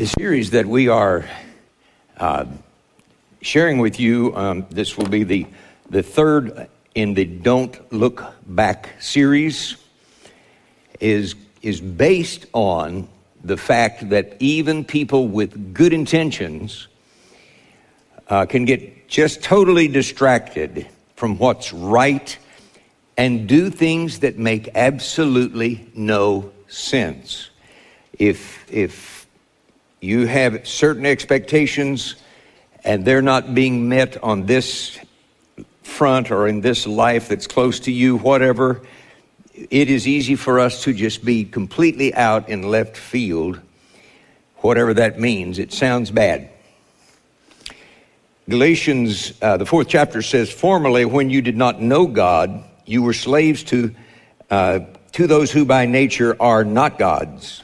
The series that we are uh, sharing with you, um, this will be the, the third in the Don't Look Back series, is, is based on the fact that even people with good intentions uh, can get just totally distracted from what's right and do things that make absolutely no sense. If, if you have certain expectations and they're not being met on this front or in this life that's close to you, whatever, it is easy for us to just be completely out in left field, whatever that means. It sounds bad. Galatians, uh, the fourth chapter says, Formerly, when you did not know God, you were slaves to, uh, to those who by nature are not gods.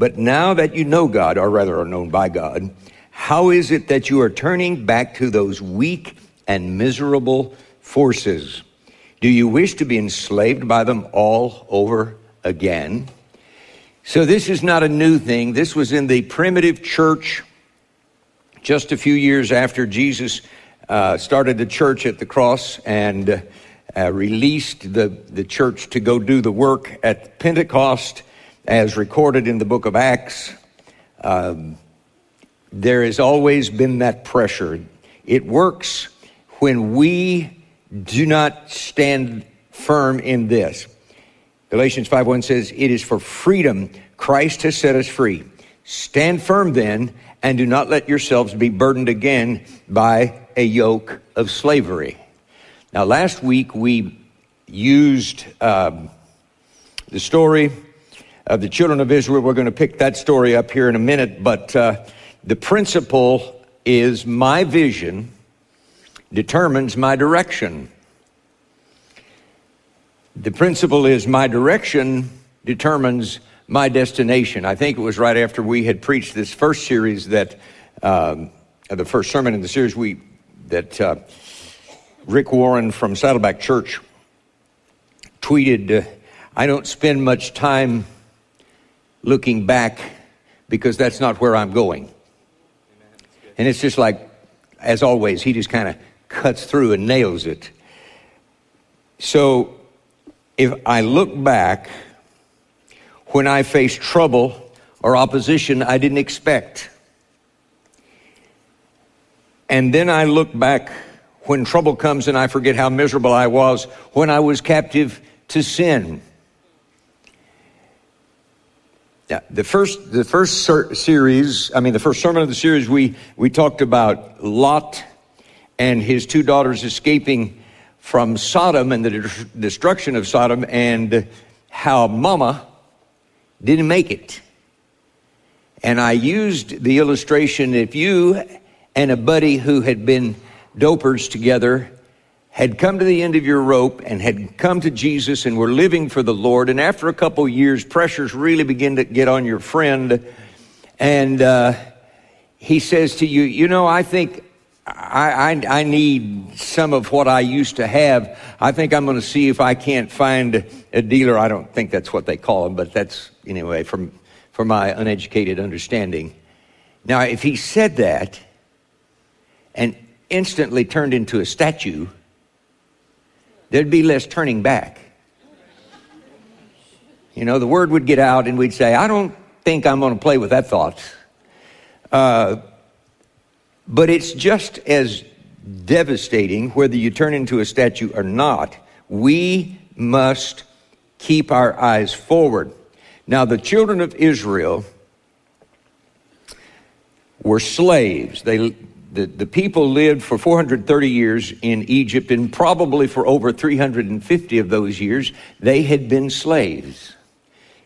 But now that you know God, or rather are known by God, how is it that you are turning back to those weak and miserable forces? Do you wish to be enslaved by them all over again? So, this is not a new thing. This was in the primitive church just a few years after Jesus uh, started the church at the cross and uh, released the, the church to go do the work at Pentecost, as recorded in the book of Acts. Um, there has always been that pressure. It works when we do not stand firm in this. Galatians 5:1 says, "It is for freedom Christ has set us free. Stand firm then and do not let yourselves be burdened again by a yoke of slavery. Now, last week we used um, the story of the children of Israel. We're going to pick that story up here in a minute, but uh, the principle is my vision determines my direction. The principle is my direction determines my destination. I think it was right after we had preached this first series that um, the first sermon in the series we that uh, Rick Warren from Saddleback Church tweeted, uh, "I don't spend much time looking back because that's not where I'm going." And it's just like, as always, he just kind of cuts through and nails it. So, if I look back when I face trouble or opposition I didn't expect. And then I look back when trouble comes and I forget how miserable I was when I was captive to sin. Yeah, the first, the first series, I mean, the first sermon of the series, we, we talked about Lot and his two daughters escaping from Sodom and the destruction of Sodom and how Mama didn't make it. And I used the illustration if you and a buddy who had been dopers together had come to the end of your rope and had come to Jesus and were living for the Lord, and after a couple years, pressures really begin to get on your friend, and uh, he says to you, You know, I think I, I, I, need some of what I used to have. I think I'm going to see if I can't find a dealer. I don't think that's what they call them, but that's anyway from, from my uneducated understanding. Now, if he said that and instantly turned into a statue, there'd be less turning back. You know, the word would get out and we'd say, I don't think I'm going to play with that thought. Uh, but it's just as devastating whether you turn into a statue or not. We must keep our eyes forward. Now, the children of Israel were slaves. They, the, the people lived for 430 years in Egypt, and probably for over 350 of those years, they had been slaves.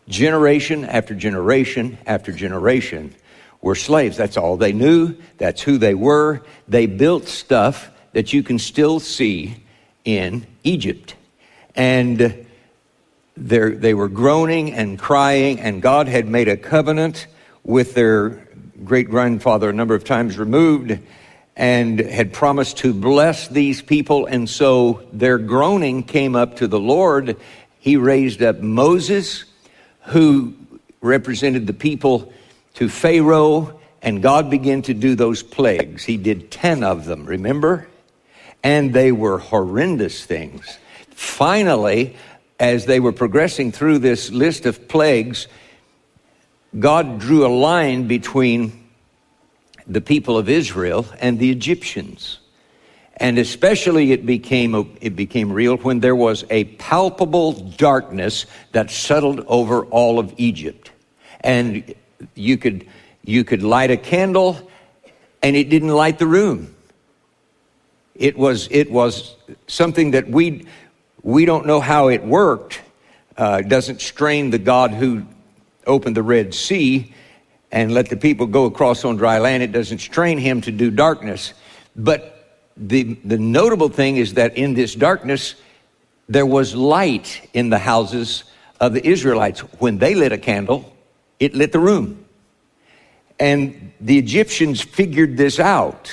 Generation after generation after generation were slaves. That's all they knew. That's who they were. They built stuff that you can still see in Egypt. And they were groaning and crying, and God had made a covenant with their great grandfather a number of times removed and had promised to bless these people. And so their groaning came up to the Lord. He raised up Moses, who represented the people to Pharaoh And God began to do those plagues. He did 10 of them, remember? And they were horrendous things. Finally, as they were progressing through this list of plagues, God drew a line between the people of Israel and the Egyptians. And especially it became, it became real when there was a palpable darkness that settled over all of Egypt. And you could, you could light a candle and it didn't light the room. It was, it was something that we, we don't know how it worked. Uh, doesn't strain the God who opened the Red Sea and let the people go across on dry land. It doesn't strain him to do darkness. But the, the notable thing is that in this darkness, there was light in the houses of the Israelites. When they lit a candle, it lit the room. And the Egyptians figured this out.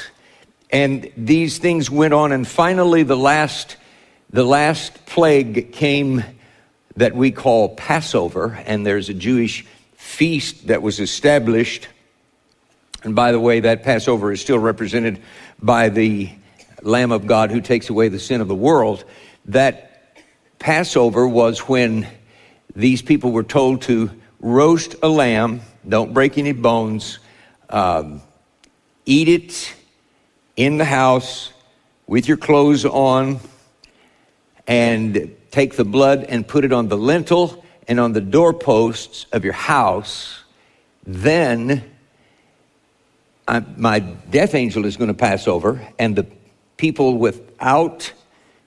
And these things went on. And finally, the last, the last plague came that we call Passover. And there's a Jewish feast that was established. And by the way, that Passover is still represented by the Lamb of God who takes away the sin of the world, that Passover was when these people were told to roast a lamb, don't break any bones, um, eat it in the house with your clothes on, and take the blood and put it on the lintel and on the doorposts of your house. Then I, my death angel is going to pass over, and the people without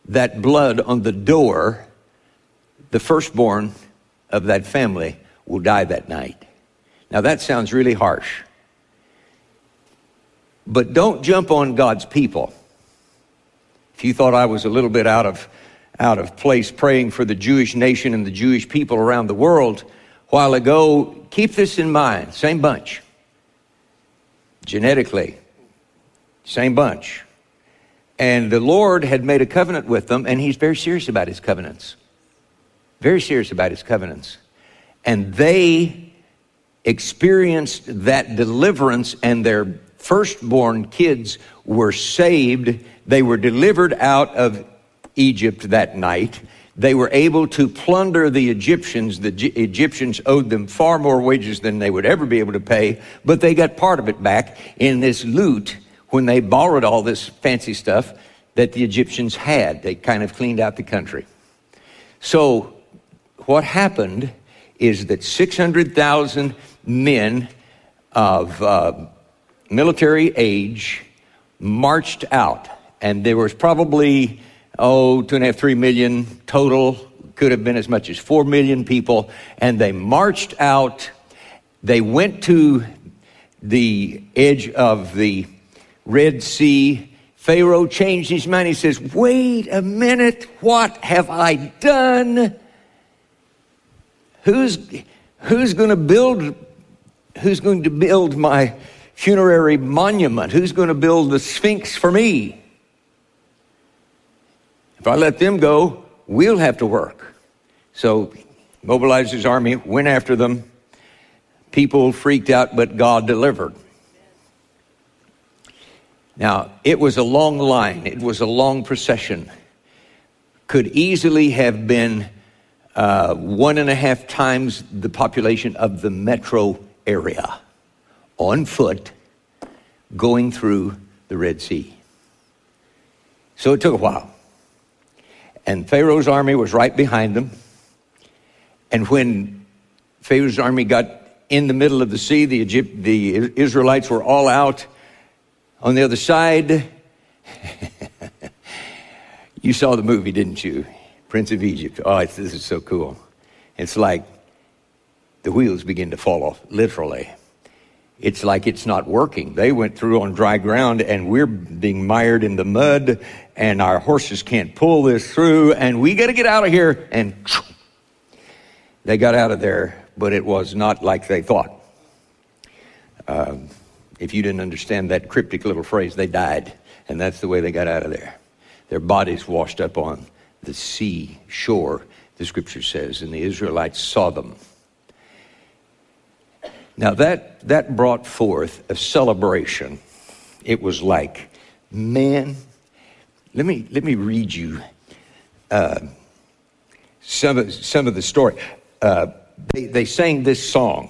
that blood on the door, the firstborn of that family will die that night. Now that sounds really harsh. But don't jump on God's people. If you thought I was a little bit out of, out of place praying for the Jewish nation and the Jewish people around the world while ago, keep this in mind. Same bunch. Genetically, same bunch. And the Lord had made a covenant with them, and He's very serious about His covenants. Very serious about His covenants. And they experienced that deliverance, and their firstborn kids were saved. They were delivered out of Egypt that night. They were able to plunder the Egyptians. The G- Egyptians owed them far more wages than they would ever be able to pay, but they got part of it back in this loot when they borrowed all this fancy stuff that the Egyptians had. They kind of cleaned out the country. So, what happened is that 600,000 men of uh, military age marched out, and there was probably, oh, two and a half, three million total, could have been as much as four million people, and they marched out. They went to the edge of the Red Sea. Pharaoh changed his mind. He says, Wait a minute, what have I done? Who's, who's going to build who's going to build my funerary monument? Who's going to build the Sphinx for me? If I let them go, we'll have to work. So mobilized his army, went after them. People freaked out, but God delivered. Now, it was a long line, it was a long procession. Could easily have been uh, one and a half times the population of the metro area on foot going through the Red Sea. So it took a while. And Pharaoh's army was right behind them. And when Pharaoh's army got in the middle of the sea, the, Egypt, the Israelites were all out on the other side, you saw the movie, didn't you? Prince of Egypt. Oh, this is so cool. It's like the wheels begin to fall off, literally. It's like it's not working. They went through on dry ground and we're being mired in the mud and our horses can't pull this through and we got to get out of here. And they got out of there, but it was not like they thought. Um, if you didn't understand that cryptic little phrase, they died. And that's the way they got out of there. Their bodies washed up on the sea shore, the scripture says, and the Israelites saw them. Now that, that brought forth a celebration. It was like, man, let me, let me read you uh, some, of, some of the story. Uh, they, they sang this song.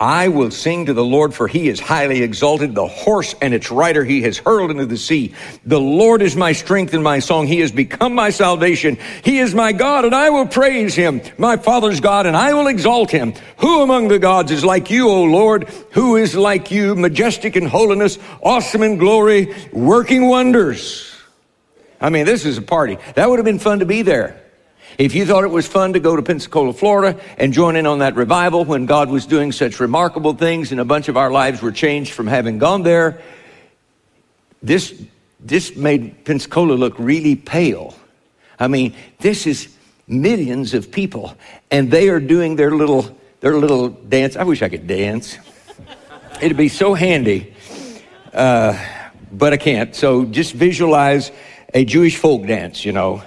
I will sing to the Lord, for he is highly exalted. The horse and its rider he has hurled into the sea. The Lord is my strength and my song. He has become my salvation. He is my God, and I will praise him, my Father's God, and I will exalt him. Who among the gods is like you, O Lord? Who is like you, majestic in holiness, awesome in glory, working wonders? I mean, this is a party. That would have been fun to be there. If you thought it was fun to go to Pensacola, Florida and join in on that revival when God was doing such remarkable things and a bunch of our lives were changed from having gone there, this, this made Pensacola look really pale. I mean, this is millions of people and they are doing their little, their little dance. I wish I could dance. It'd be so handy. Uh, but I can't. So just visualize a Jewish folk dance, you know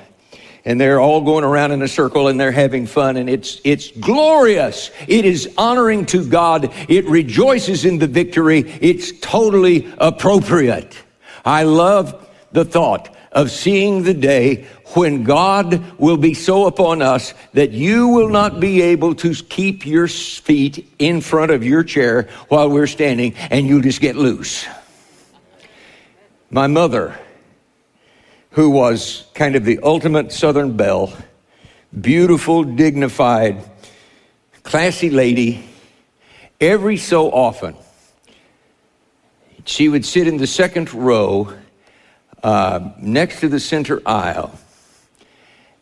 and they're all going around in a circle and they're having fun and it's it's glorious. It is honoring to god. It rejoices in the victory. It's totally appropriate. I love the thought of seeing the day when God will be so upon us that you will not be able to keep your feet in front of your chair while we're standing and you just get loose. My mother who was kind of the ultimate Southern belle, beautiful, dignified, classy lady, every so often, she would sit in the second row uh, next to the center aisle.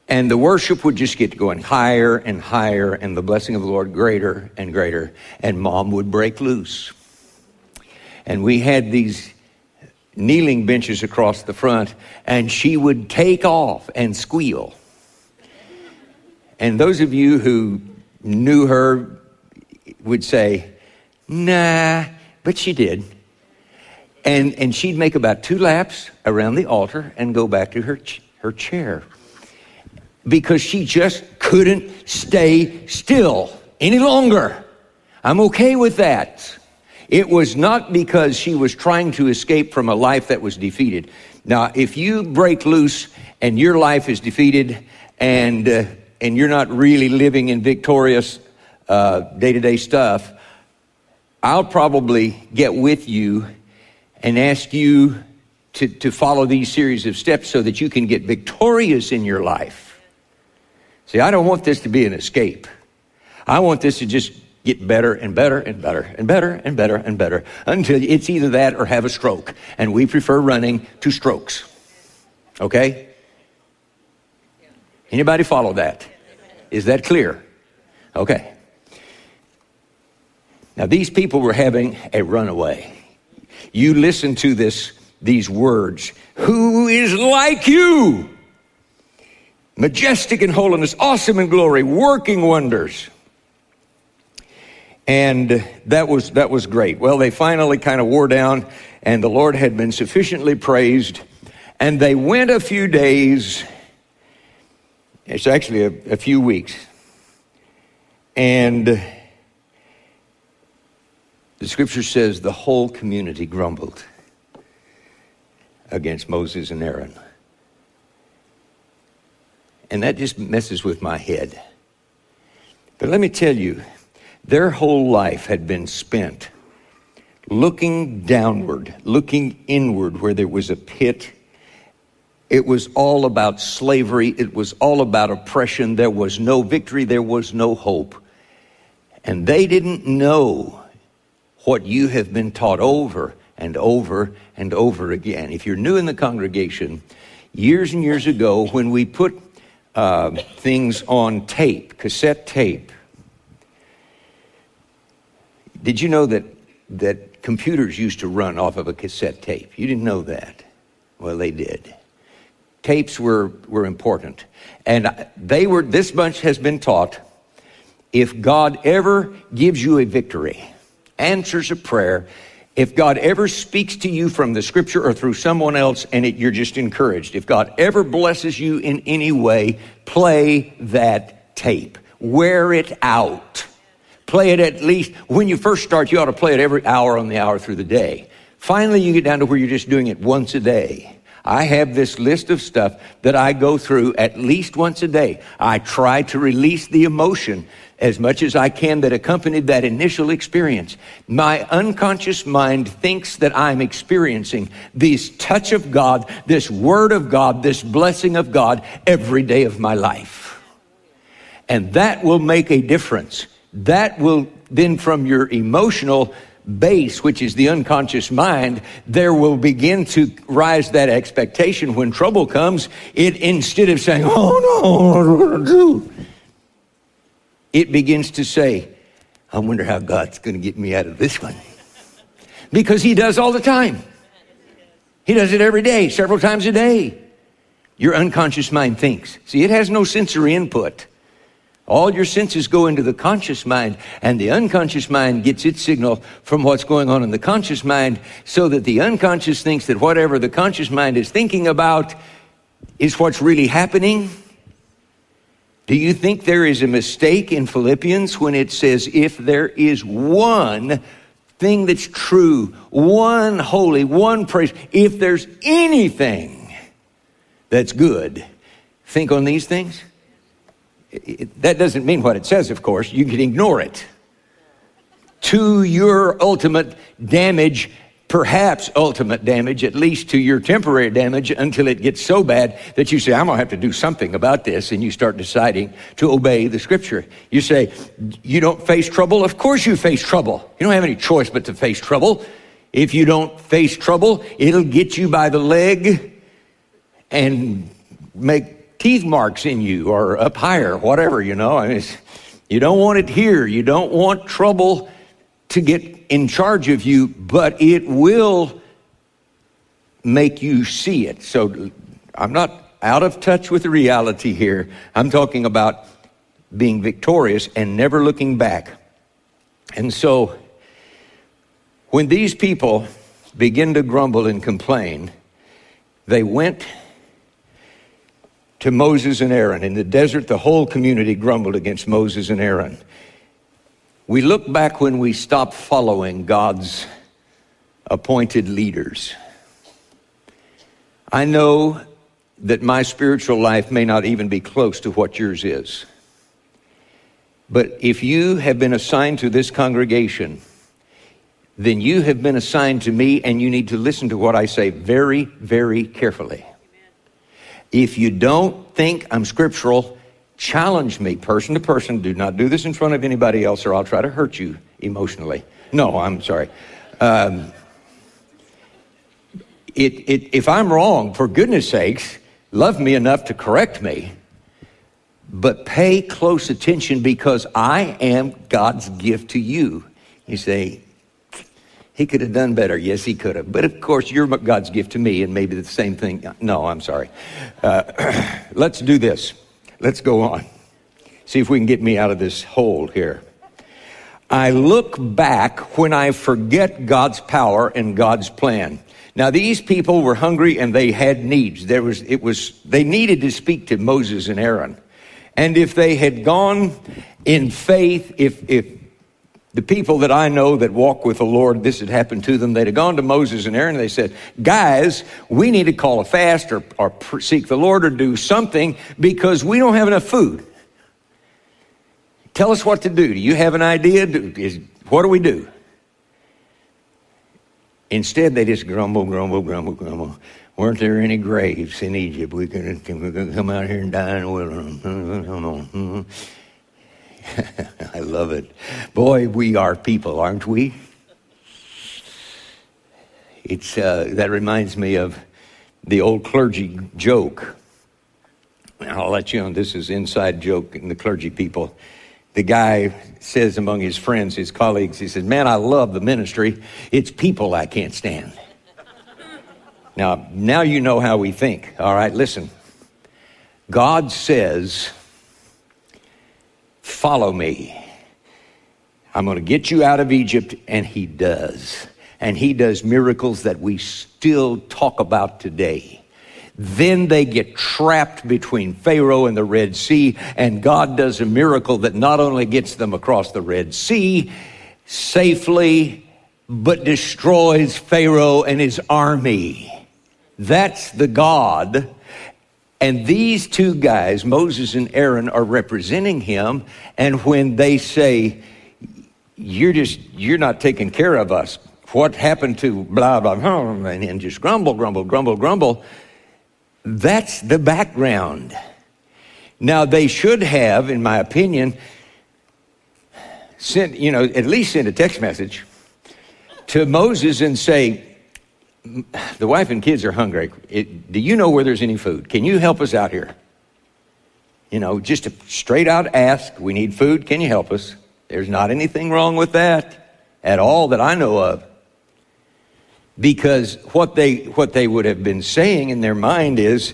And the worship would just get going higher and higher, and the blessing of the Lord greater and greater. And mom would break loose. And we had these kneeling benches across the front, and she would take off and squeal. And those of you who knew her would say, nah, but she did. And, and she'd make about two laps around the altar and go back to her, ch- her chair because she just couldn't stay still any longer. I'm okay with that. It was not because she was trying to escape from a life that was defeated. Now, if you break loose and your life is defeated and, uh, and you're not really living in victorious day to day stuff, I'll probably get with you and ask you to, to follow these series of steps so that you can get victorious in your life. See, I don't want this to be an escape. I want this to just get better and better and better and better and better and better until it's either that or have a stroke. And we prefer running to strokes. Okay? Anybody follow that? Is that clear? Okay. Now these people were having a runaway. You listen to this these words. Who is like you? Majestic in holiness, awesome in glory, working wonders. And that was, that was great. Well, they finally kind of wore down, and the Lord had been sufficiently praised. And they went a few days, it's actually a, a few weeks. And the scripture says the whole community grumbled against Moses and Aaron. And that just messes with my head. But let me tell you, their whole life had been spent looking downward, looking inward where there was a pit. It was all about slavery. It was all about oppression. There was no victory. There was no hope. And they didn't know what you have been taught over and over and over again. If you're new in the congregation, years and years ago, when we put uh, things on tape, cassette tape, did you know that, that computers used to run off of a cassette tape? You didn't know that. Well, they did. Tapes were, were important. And they were, this bunch has been taught if God ever gives you a victory, answers a prayer, if God ever speaks to you from the scripture or through someone else and it, you're just encouraged, if God ever blesses you in any way, play that tape. Wear it out Play it at least, when you first start, you ought to play it every hour on the hour through the day. Finally, you get down to where you're just doing it once a day. I have this list of stuff that I go through at least once a day. I try to release the emotion as much as I can that accompanied that initial experience. My unconscious mind thinks that I'm experiencing this touch of God, this word of God, this blessing of God every day of my life. And that will make a difference. That will then from your emotional base, which is the unconscious mind, there will begin to rise that expectation when trouble comes. It instead of saying, "Oh no, do?" It begins to say, "I wonder how God's going to get me out of this one," because He does all the time. He does it every day, several times a day. Your unconscious mind thinks. See, it has no sensory input. All your senses go into the conscious mind, and the unconscious mind gets its signal from what's going on in the conscious mind, so that the unconscious thinks that whatever the conscious mind is thinking about is what's really happening. Do you think there is a mistake in Philippians when it says, if there is one thing that's true, one holy, one praise, if there's anything that's good, think on these things? It, that doesn't mean what it says, of course. You can ignore it. To your ultimate damage, perhaps ultimate damage, at least to your temporary damage, until it gets so bad that you say, I'm going to have to do something about this, and you start deciding to obey the scripture. You say, You don't face trouble? Of course you face trouble. You don't have any choice but to face trouble. If you don't face trouble, it'll get you by the leg and make teeth marks in you or up higher, whatever, you know. I mean, you don't want it here. You don't want trouble to get in charge of you, but it will make you see it. So I'm not out of touch with the reality here. I'm talking about being victorious and never looking back. And so when these people begin to grumble and complain, they went to Moses and Aaron. In the desert, the whole community grumbled against Moses and Aaron. We look back when we stop following God's appointed leaders. I know that my spiritual life may not even be close to what yours is. But if you have been assigned to this congregation, then you have been assigned to me, and you need to listen to what I say very, very carefully. If you don't think I'm scriptural, challenge me person to person. Do not do this in front of anybody else, or I'll try to hurt you emotionally. No, I'm sorry. Um, it, it, if I'm wrong, for goodness sakes, love me enough to correct me, but pay close attention because I am God's gift to you. You say, he could have done better. Yes, he could have. But of course, you're God's gift to me, and maybe the same thing. No, I'm sorry. Uh, let's do this. Let's go on. See if we can get me out of this hole here. I look back when I forget God's power and God's plan. Now these people were hungry and they had needs. There was, it was, they needed to speak to Moses and Aaron. And if they had gone in faith, if, if the people that I know that walk with the Lord, this had happened to them. They'd have gone to Moses and Aaron and they said, Guys, we need to call a fast or, or seek the Lord or do something because we don't have enough food. Tell us what to do. Do you have an idea? Do, is, what do we do? Instead, they just grumble, grumble, grumble, grumble. Weren't there any graves in Egypt? We could, come out here and die in the wilderness. I love it. Boy, we are people, aren't we? It's, uh, that reminds me of the old clergy joke. I'll let you know this is inside joke in the clergy people. The guy says among his friends, his colleagues, he says, Man, I love the ministry. It's people I can't stand. now, now you know how we think. All right, listen. God says Follow me. I'm going to get you out of Egypt. And he does. And he does miracles that we still talk about today. Then they get trapped between Pharaoh and the Red Sea, and God does a miracle that not only gets them across the Red Sea safely, but destroys Pharaoh and his army. That's the God. And these two guys, Moses and Aaron, are representing him. And when they say, You're just, you're not taking care of us, what happened to blah, blah, blah, and just grumble, grumble, grumble, grumble that's the background. Now, they should have, in my opinion, sent, you know, at least sent a text message to Moses and say, The wife and kids are hungry. It, do you know where there's any food? Can you help us out here? You know, just a straight out ask, We need food. Can you help us? There's not anything wrong with that at all that I know of because what they what they would have been saying in their mind is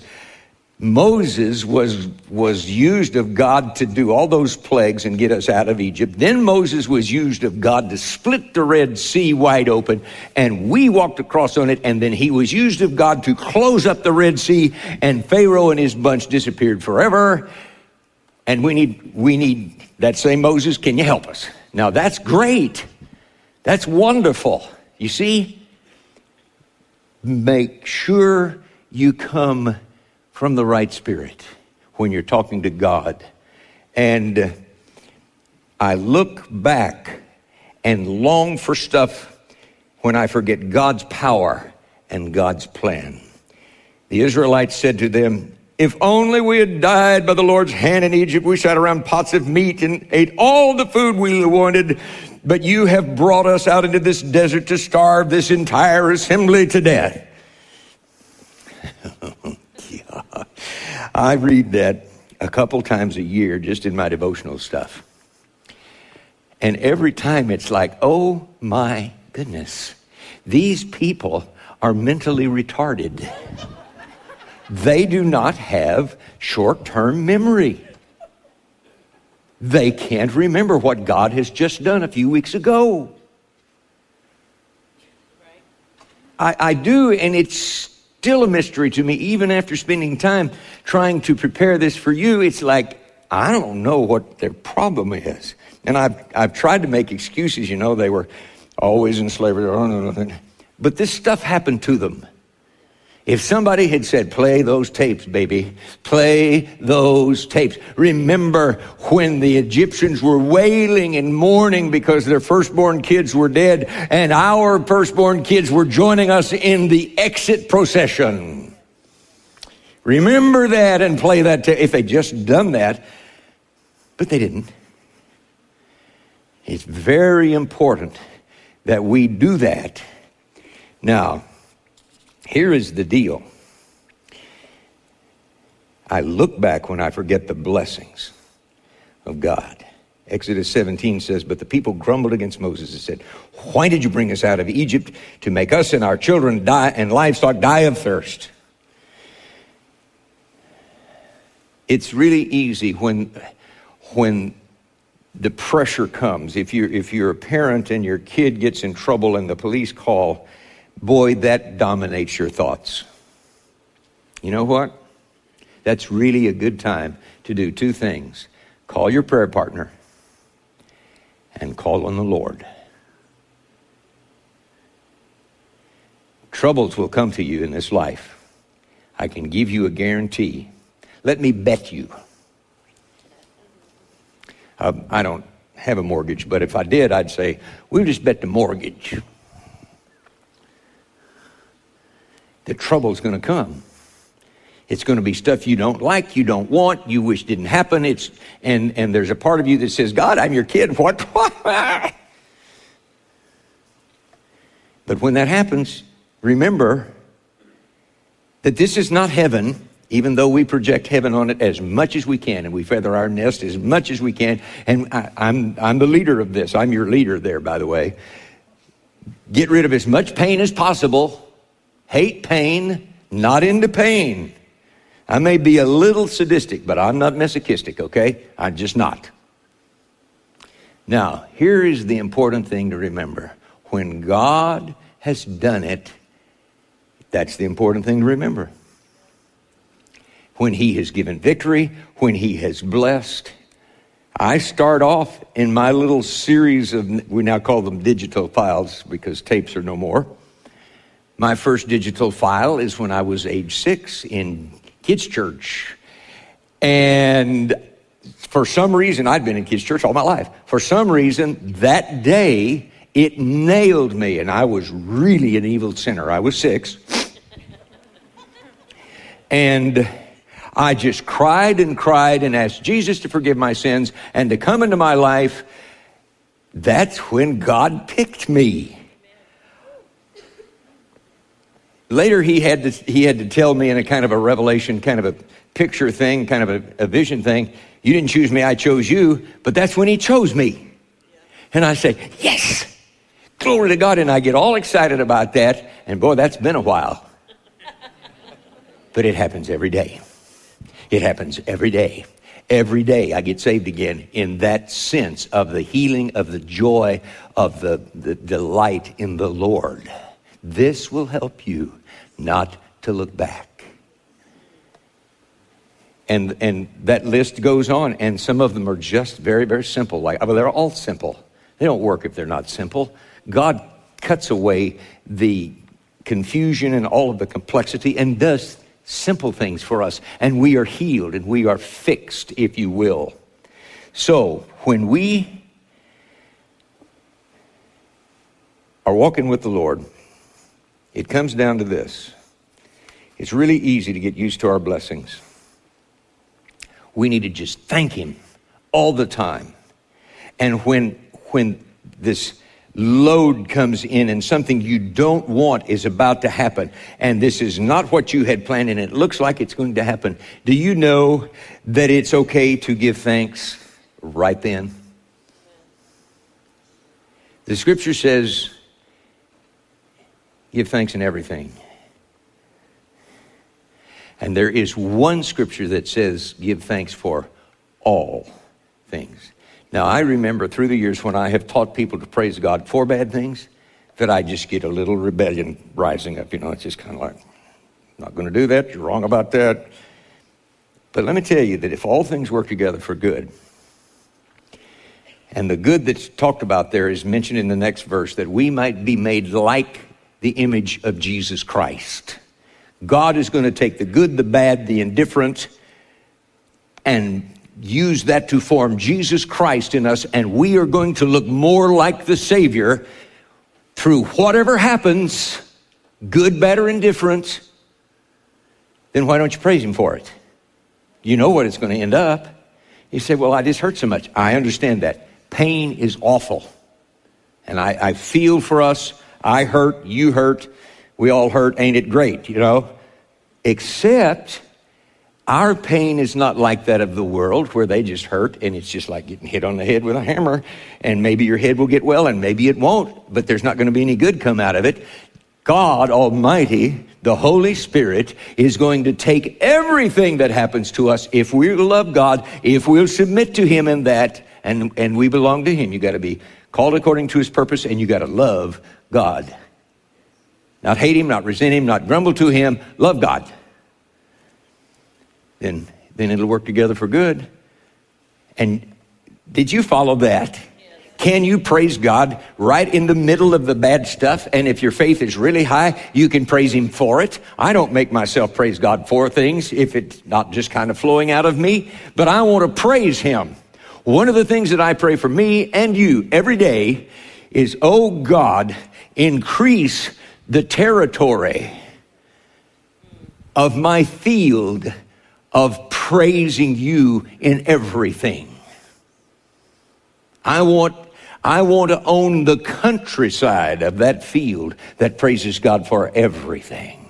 Moses was was used of God to do all those plagues and get us out of Egypt. Then Moses was used of God to split the Red Sea wide open and we walked across on it and then he was used of God to close up the Red Sea and Pharaoh and his bunch disappeared forever. And we need we need that same Moses, can you help us? Now that's great. That's wonderful. You see? make sure you come from the right spirit when you're talking to God. And I look back and long for stuff when I forget God's power and God's plan. The Israelites said to them, If only we had died by the Lord's hand in Egypt, we sat around pots of meat and ate all the food we wanted but you have brought us out into this desert to starve this entire assembly to death. I read that a couple times a year just in my devotional stuff. And every time it's like, oh my goodness, these people are mentally retarded. they do not have short term memory. They can't remember what God has just done a few weeks ago. I, I do, and it's still a mystery to me, even after spending time trying to prepare this for you. It's like, I don't know what their problem is. And I've, I've tried to make excuses, you know, they were always in slavery. Oh, but this stuff happened to them. If somebody had said, play those tapes, baby, play those tapes. Remember when the Egyptians were wailing and mourning because their firstborn kids were dead and our firstborn kids were joining us in the exit procession. Remember that and play that. If they'd just done that, but they didn't. It's very important that we do that. Now, here is the deal. I look back when I forget the blessings of God. Exodus 17 says, But the people grumbled against Moses and said, Why did you bring us out of Egypt to make us and our children die and livestock die of thirst? It's really easy when, when the pressure comes. If you're, if you're a parent and your kid gets in trouble and the police call, boy, that dominates your thoughts. You know what? That's really a good time to do two things call your prayer partner and call on the Lord. Troubles will come to you in this life. I can give you a guarantee. Let me bet you. Uh, I don't have a mortgage, but if I did, I'd say, we'll just bet the mortgage. The trouble's going to come. It's going to be stuff you don't like, you don't want, you wish didn't happen. It's and and there's a part of you that says, "God, I'm your kid." What? but when that happens, remember that this is not heaven, even though we project heaven on it as much as we can and we feather our nest as much as we can. And I, I'm I'm the leader of this. I'm your leader there, by the way. Get rid of as much pain as possible hate pain, not into pain. I may be a little sadistic, but I'm not masochistic, okay? I'm just not. Now, here is the important thing to remember. When God has done it, that's the important thing to remember. when He has given victory, when He has blessed. I start off in my little series of, we now call them digital files because tapes are no more. My first digital file is when I was age six in kids' church. And for some reason, I'd been in kids' church all my life. For some reason, that day, it nailed me, and I was really an evil sinner. I was six. and I just cried and cried and asked Jesus to forgive my sins and to come into my life. That's when God picked me. Later, he had to, he had to tell me in a kind of a revelation, kind of a picture thing, kind of a, a vision thing. You didn't choose me, I chose you. But that's when he chose me. And I say, Yes, glory to God. And I get all excited about that. And boy, that's been a while. but it happens every day. It happens every day. Every day I get saved again in that sense of the healing, of the joy, of the, the delight in the Lord. This will help you not to look back. And, and that list goes on, and some of them are just very, very simple. Like, well, they're all simple. They don't work if they're not simple. God cuts away the confusion and all of the complexity and does simple things for us, and we are healed and we are fixed, if you will. So, when we are walking with the Lord, it comes down to this. It's really easy to get used to our blessings. We need to just thank Him all the time. And when, when this load comes in and something you don't want is about to happen and this is not what you had planned and it looks like it's going to happen do you know that it's okay to give thanks right then the scripture says give thanks in everything and there is one scripture that says give thanks for all things now, I remember through the years when I have taught people to praise God for bad things, that I just get a little rebellion rising up. You know, it's just kind of like, not going to do that. You're wrong about that. But let me tell you that if all things work together for good, and the good that's talked about there is mentioned in the next verse, that we might be made like the image of Jesus Christ. God is going to take the good, the bad, the indifferent, and use that to form Jesus Christ in us, and we are going to look more like the Savior through whatever happens, good, bad, or indifferent, then why don't you praise Him for it? You know what it's going to end up. You say, Well, I just hurt so much. I understand that. Pain is awful. And I, I feel for us. I hurt, you hurt, we all hurt. Ain't it great, you know? Except our pain is not like that of the world where they just hurt and it's just like getting hit on the head with a hammer and maybe your head will get well and maybe it won't, but there's not going to be any good come out of it. God Almighty, the Holy Spirit, is going to take everything that happens to us if we love God, if we'll submit to Him in that, and, and we belong to Him. You got to be called according to His purpose and you got to love God. Not hate Him, not resent Him, not grumble to Him, love God then, then it'll work together for good. And did you follow that? Can you praise God right in the middle of the bad stuff? And if your faith is really high, you can praise Him for it. I don't make myself praise God for things if it's not just kind of flowing out of me, but I want to praise Him. One of the things that I pray for me and you every day is, oh God, increase the territory of my field of praising you in everything. I want, I want to own the countryside of that field that praises God for everything.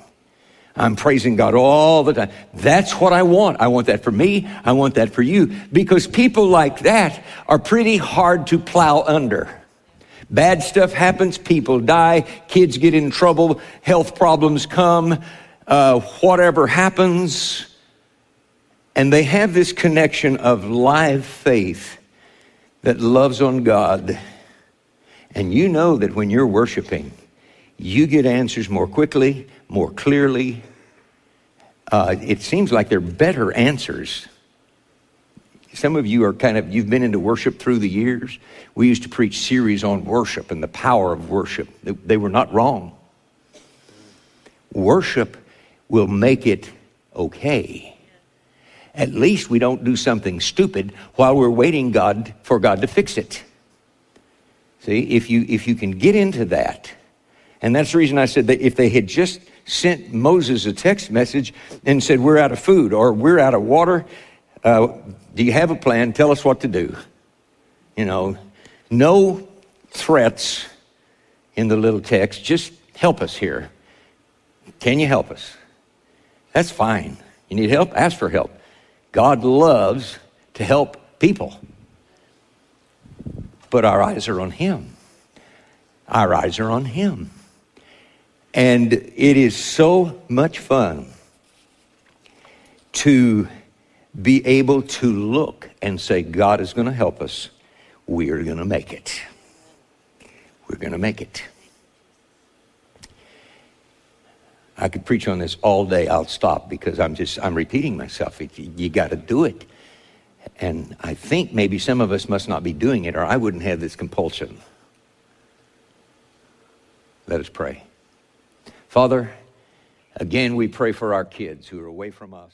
I'm praising God all the time. That's what I want. I want that for me. I want that for you. Because people like that are pretty hard to plow under. Bad stuff happens, people die, kids get in trouble, health problems come, uh, whatever happens. And they have this connection of live faith that loves on God. And you know that when you're worshiping, you get answers more quickly, more clearly, uh, it seems like they're better answers. Some of you are kind of, you've been into worship through the years. We used to preach series on worship and the power of worship. They, they were not wrong. Worship will make it okay. At least we don't do something stupid while we're waiting God for God to fix it. See, if you if you can get into that, and that's the reason I said that if they had just sent Moses a text message and said, We're out of food or we're out of water, uh, do you have a plan? Tell us what to do. You know, no threats in the little text, just help us here. Can you help us? That's fine. You need help? Ask for help. God loves to help people. But our eyes are on Him. Our eyes are on Him. And it is so much fun to be able to look and say, God is going to help us. We are going to make it. We're going to make it. I could preach on this all day. I'll stop because I'm just, I'm repeating myself. you got to do it. And I think maybe some of us must not be doing it, or I wouldn't have this compulsion. Let us pray. Father, again, we pray for our kids who are away from us.